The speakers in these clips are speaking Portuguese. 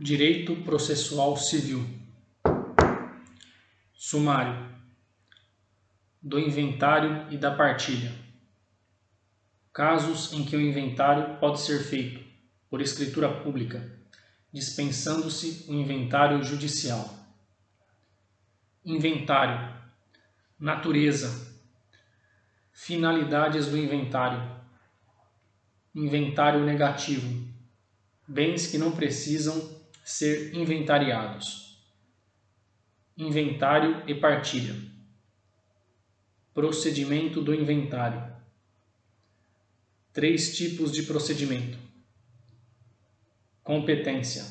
Direito processual civil. Sumário do inventário e da partilha. Casos em que o inventário pode ser feito por escritura pública, dispensando-se o inventário judicial. Inventário. Natureza. Finalidades do inventário. Inventário negativo. Bens que não precisam ser inventariados. Inventário e partilha. Procedimento do inventário. Três tipos de procedimento: competência,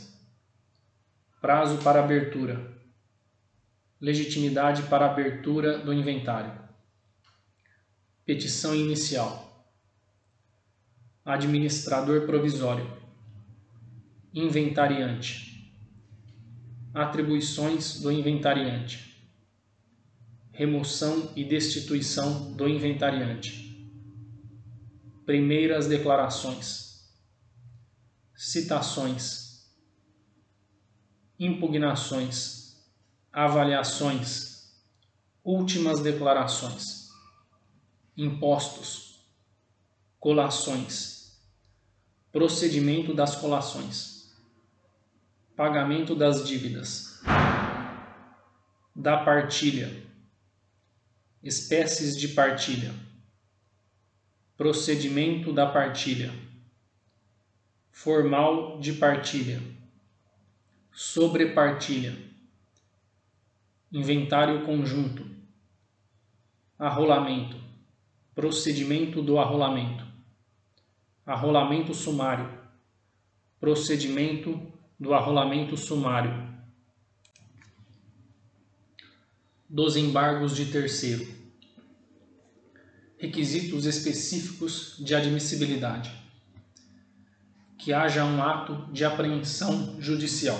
prazo para abertura, legitimidade para abertura do inventário, petição inicial, administrador provisório, inventariante, atribuições do inventariante, remoção e destituição do inventariante, primeiras declarações. Citações, impugnações, avaliações, últimas declarações, impostos, colações, procedimento das colações, pagamento das dívidas, da partilha, espécies de partilha, procedimento da partilha formal de partilha, sobrepartilha, inventário conjunto, arrolamento, procedimento do arrolamento, arrolamento sumário, procedimento do arrolamento sumário, dos embargos de terceiro, requisitos específicos de admissibilidade. Que haja um ato de apreensão judicial,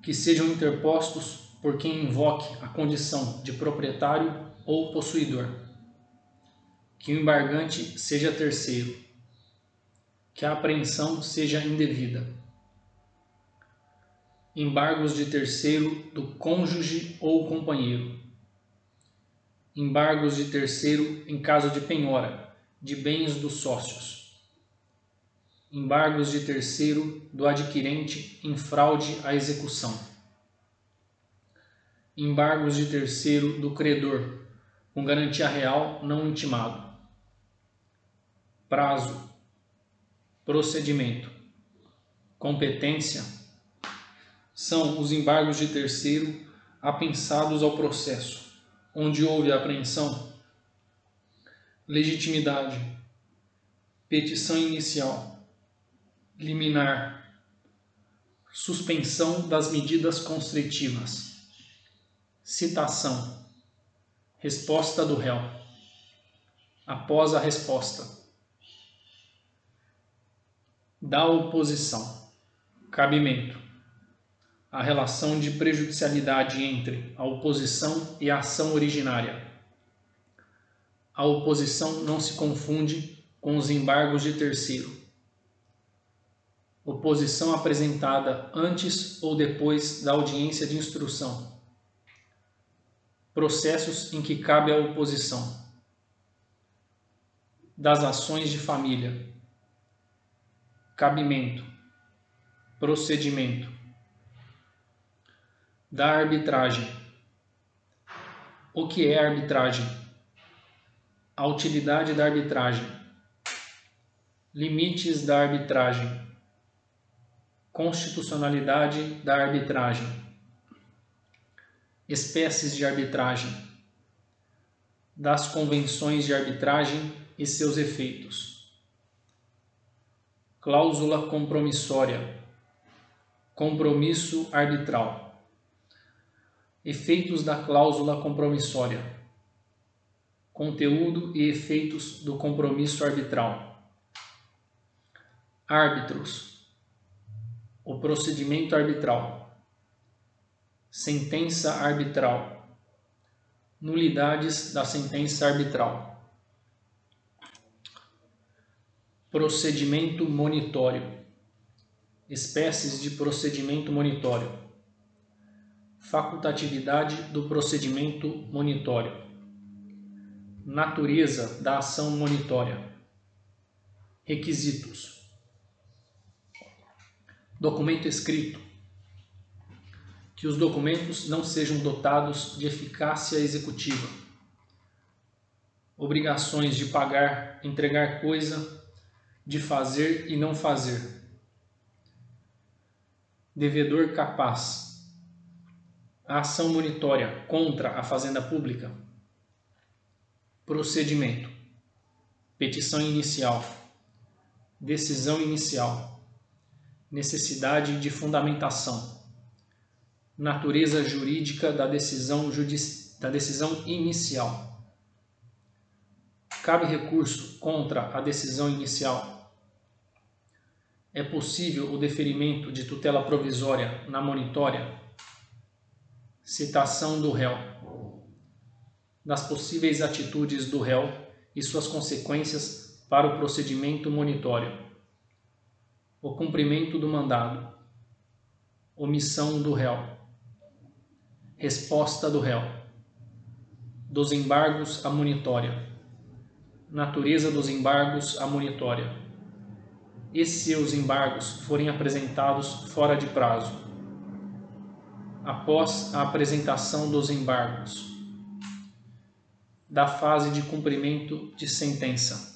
que sejam interpostos por quem invoque a condição de proprietário ou possuidor, que o embargante seja terceiro, que a apreensão seja indevida. Embargos de terceiro do cônjuge ou companheiro. Embargos de terceiro em caso de penhora de bens dos sócios. Embargos de terceiro do adquirente em fraude à execução, embargos de terceiro do credor com garantia real não intimado, prazo, procedimento, competência são os embargos de terceiro apensados ao processo, onde houve apreensão, legitimidade, petição inicial liminar, suspensão das medidas constritivas, citação, resposta do réu, após a resposta, da oposição, cabimento, a relação de prejudicialidade entre a oposição e a ação originária. A oposição não se confunde com os embargos de terceiro. Oposição apresentada antes ou depois da audiência de instrução, processos em que cabe a oposição, das ações de família, cabimento, procedimento, da arbitragem. O que é arbitragem? A utilidade da arbitragem, limites da arbitragem. Constitucionalidade da arbitragem, espécies de arbitragem, das convenções de arbitragem e seus efeitos, cláusula compromissória, compromisso arbitral, efeitos da cláusula compromissória, conteúdo e efeitos do compromisso arbitral, árbitros. O procedimento arbitral, sentença arbitral, nulidades da sentença arbitral, procedimento monitório, Espécies de procedimento monitório. Facultatividade do procedimento monitório. Natureza da ação monitória. Requisitos: Documento escrito. Que os documentos não sejam dotados de eficácia executiva. Obrigações de pagar, entregar coisa, de fazer e não fazer devedor capaz. A ação monitória contra a fazenda pública. Procedimento. Petição inicial. Decisão inicial. Necessidade de fundamentação. Natureza jurídica da decisão, da decisão inicial. Cabe recurso contra a decisão inicial é possível o deferimento de tutela provisória na monitória? Citação do réu. Das possíveis atitudes do réu e suas consequências para o procedimento monitório. O cumprimento do mandado. Omissão do réu. Resposta do réu. Dos embargos à monitória. Natureza dos embargos à monitória e se os embargos forem apresentados fora de prazo. Após a apresentação dos embargos, da fase de cumprimento de sentença.